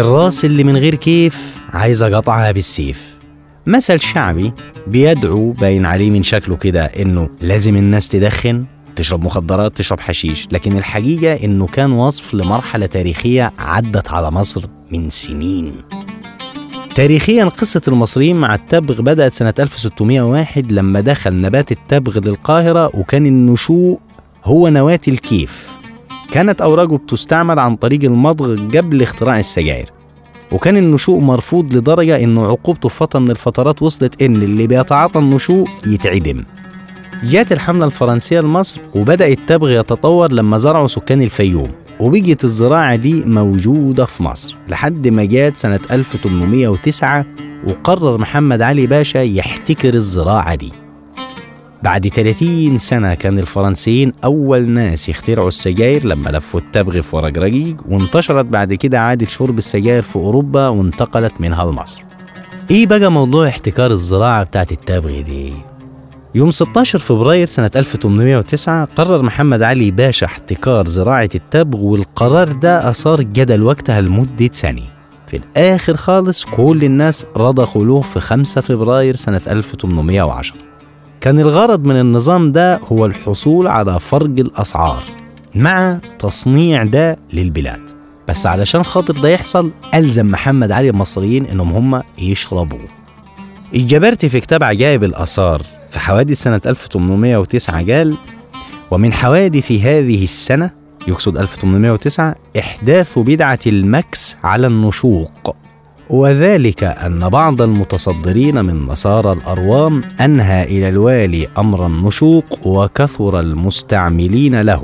الراس اللي من غير كيف عايزة قطعها بالسيف. مثل شعبي بيدعو باين عليه من شكله كده إنه لازم الناس تدخن تشرب مخدرات تشرب حشيش. لكن الحقيقة إنه كان وصف لمرحلة تاريخية عدت على مصر من سنين. تاريخيا قصة المصريين مع التبغ بدأت سنة 1601 لما دخل نبات التبغ للقاهرة وكان النشوء هو نواة الكيف. كانت أوراقه بتستعمل عن طريق المضغ قبل اختراع السجاير. وكان النشوء مرفوض لدرجة إنه عقوبته في فترة من الفترات وصلت إن اللي بيتعاطى النشوء يتعدم. جات الحملة الفرنسية لمصر وبدأ التبغ يتطور لما زرعوا سكان الفيوم. وبقيت الزراعة دي موجودة في مصر. لحد ما جات سنة 1809 وقرر محمد علي باشا يحتكر الزراعة دي. بعد 30 سنة كان الفرنسيين أول ناس يخترعوا السجاير لما لفوا التبغ في ورق رقيق وانتشرت بعد كده عادة شرب السجاير في أوروبا وانتقلت منها لمصر. إيه بقى موضوع احتكار الزراعة بتاعت التبغ دي؟ يوم 16 فبراير سنة 1809 قرر محمد علي باشا احتكار زراعة التبغ والقرار ده أثار جدل وقتها لمدة سنة. في الآخر خالص كل الناس رضخوا له في 5 فبراير سنة 1810 كان الغرض من النظام ده هو الحصول على فرق الأسعار مع تصنيع ده للبلاد. بس علشان خاطر ده يحصل ألزم محمد علي المصريين إنهم هم يشربوه. الجبرتي في كتاب عجائب الآثار في حوادث سنة 1809 قال ومن حوادث هذه السنة يقصد 1809 إحداث بدعة المكس على النشوق. وذلك أن بعض المتصدرين من نصارى الأروام أنهى إلى الوالي أمر النشوق وكثر المستعملين له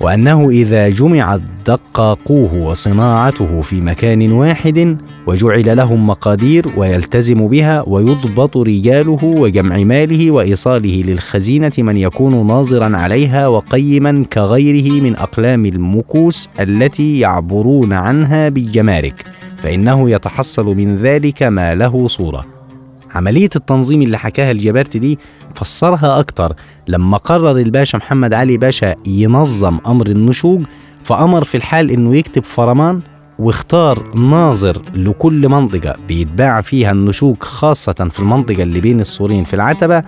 وأنه إذا جمع دقاقوه وصناعته في مكان واحد وجعل لهم مقادير ويلتزم بها ويضبط رجاله وجمع ماله وإيصاله للخزينة من يكون ناظرا عليها وقيما كغيره من أقلام المكوس التي يعبرون عنها بالجمارك. فإنه يتحصل من ذلك ما له صورة. عملية التنظيم اللي حكاها الجبارتي دي فسرها أكتر لما قرر الباشا محمد علي باشا ينظم أمر النشوج فأمر في الحال إنه يكتب فرمان واختار ناظر لكل منطقة بيتباع فيها النشوج خاصة في المنطقة اللي بين السورين في العتبة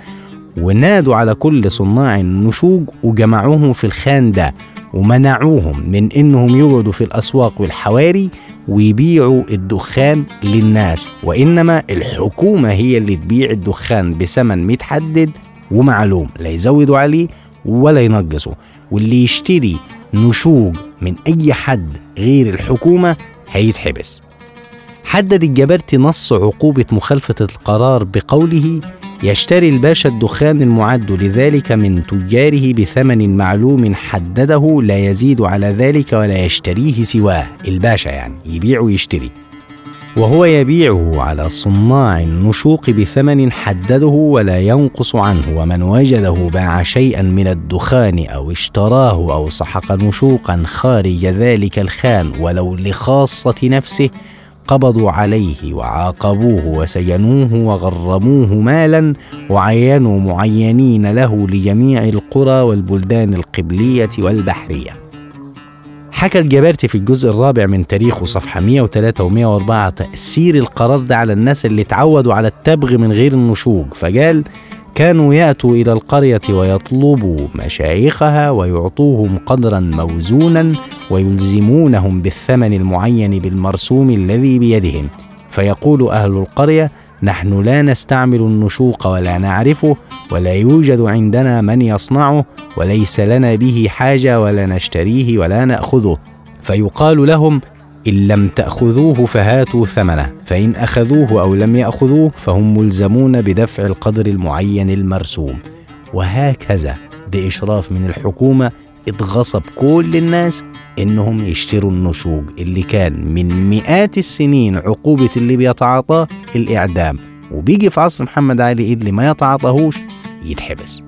ونادوا على كل صناع النشوج وجمعوهم في الخان ده. ومنعوهم من إنهم يقعدوا في الأسواق والحواري ويبيعوا الدخان للناس. وإنما الحكومة هي اللي تبيع الدخان بثمن متحدد ومعلوم لا يزودوا عليه ولا ينقصوا. واللي يشتري نشوج من أي حد غير الحكومة هيتحبس. حدد الجبرتي نص عقوبة مخالفة القرار بقوله يشتري الباشا الدخان المعد لذلك من تجاره بثمن معلوم حدده لا يزيد على ذلك ولا يشتريه سواه. الباشا يعني يبيع ويشتري. وهو يبيعه على صناع النشوق بثمن حدده ولا ينقص عنه ومن وجده باع شيئا من الدخان أو اشتراه أو سحق نشوقا خارج ذلك الخان ولو لخاصة نفسه قبضوا عليه وعاقبوه وسجنوه وغرموه مالا وعينوا معينين له لجميع القرى والبلدان القبلية والبحرية. حكى الجبارتي في الجزء الرابع من تاريخه صفحة 103 و 104 تأثير القرار ده على الناس اللي اتعودوا على التبغ من غير النشوج فقال كانوا يأتوا إلى القرية ويطلبوا مشايخها ويعطوهم قدرا موزونا ويلزمونهم بالثمن المعين بالمرسوم الذي بيدهم. فيقول أهل القرية نحن لا نستعمل النشوق ولا نعرفه ولا يوجد عندنا من يصنعه وليس لنا به حاجة ولا نشتريه ولا نأخذه. فيقال لهم إن لم تأخذوه فهاتوا ثمنه فإن أخذوه أو لم يأخذوه فهم ملزمون بدفع القدر المعين المرسوم. وهكذا بإشراف من الحكومة اتغصب كل الناس إنهم يشتروا النشوج اللي كان من مئات السنين عقوبة اللي بيتعاطاه الإعدام. وبيجي في عصر محمد علي اللي ما يتعاطاهوش يتحبس.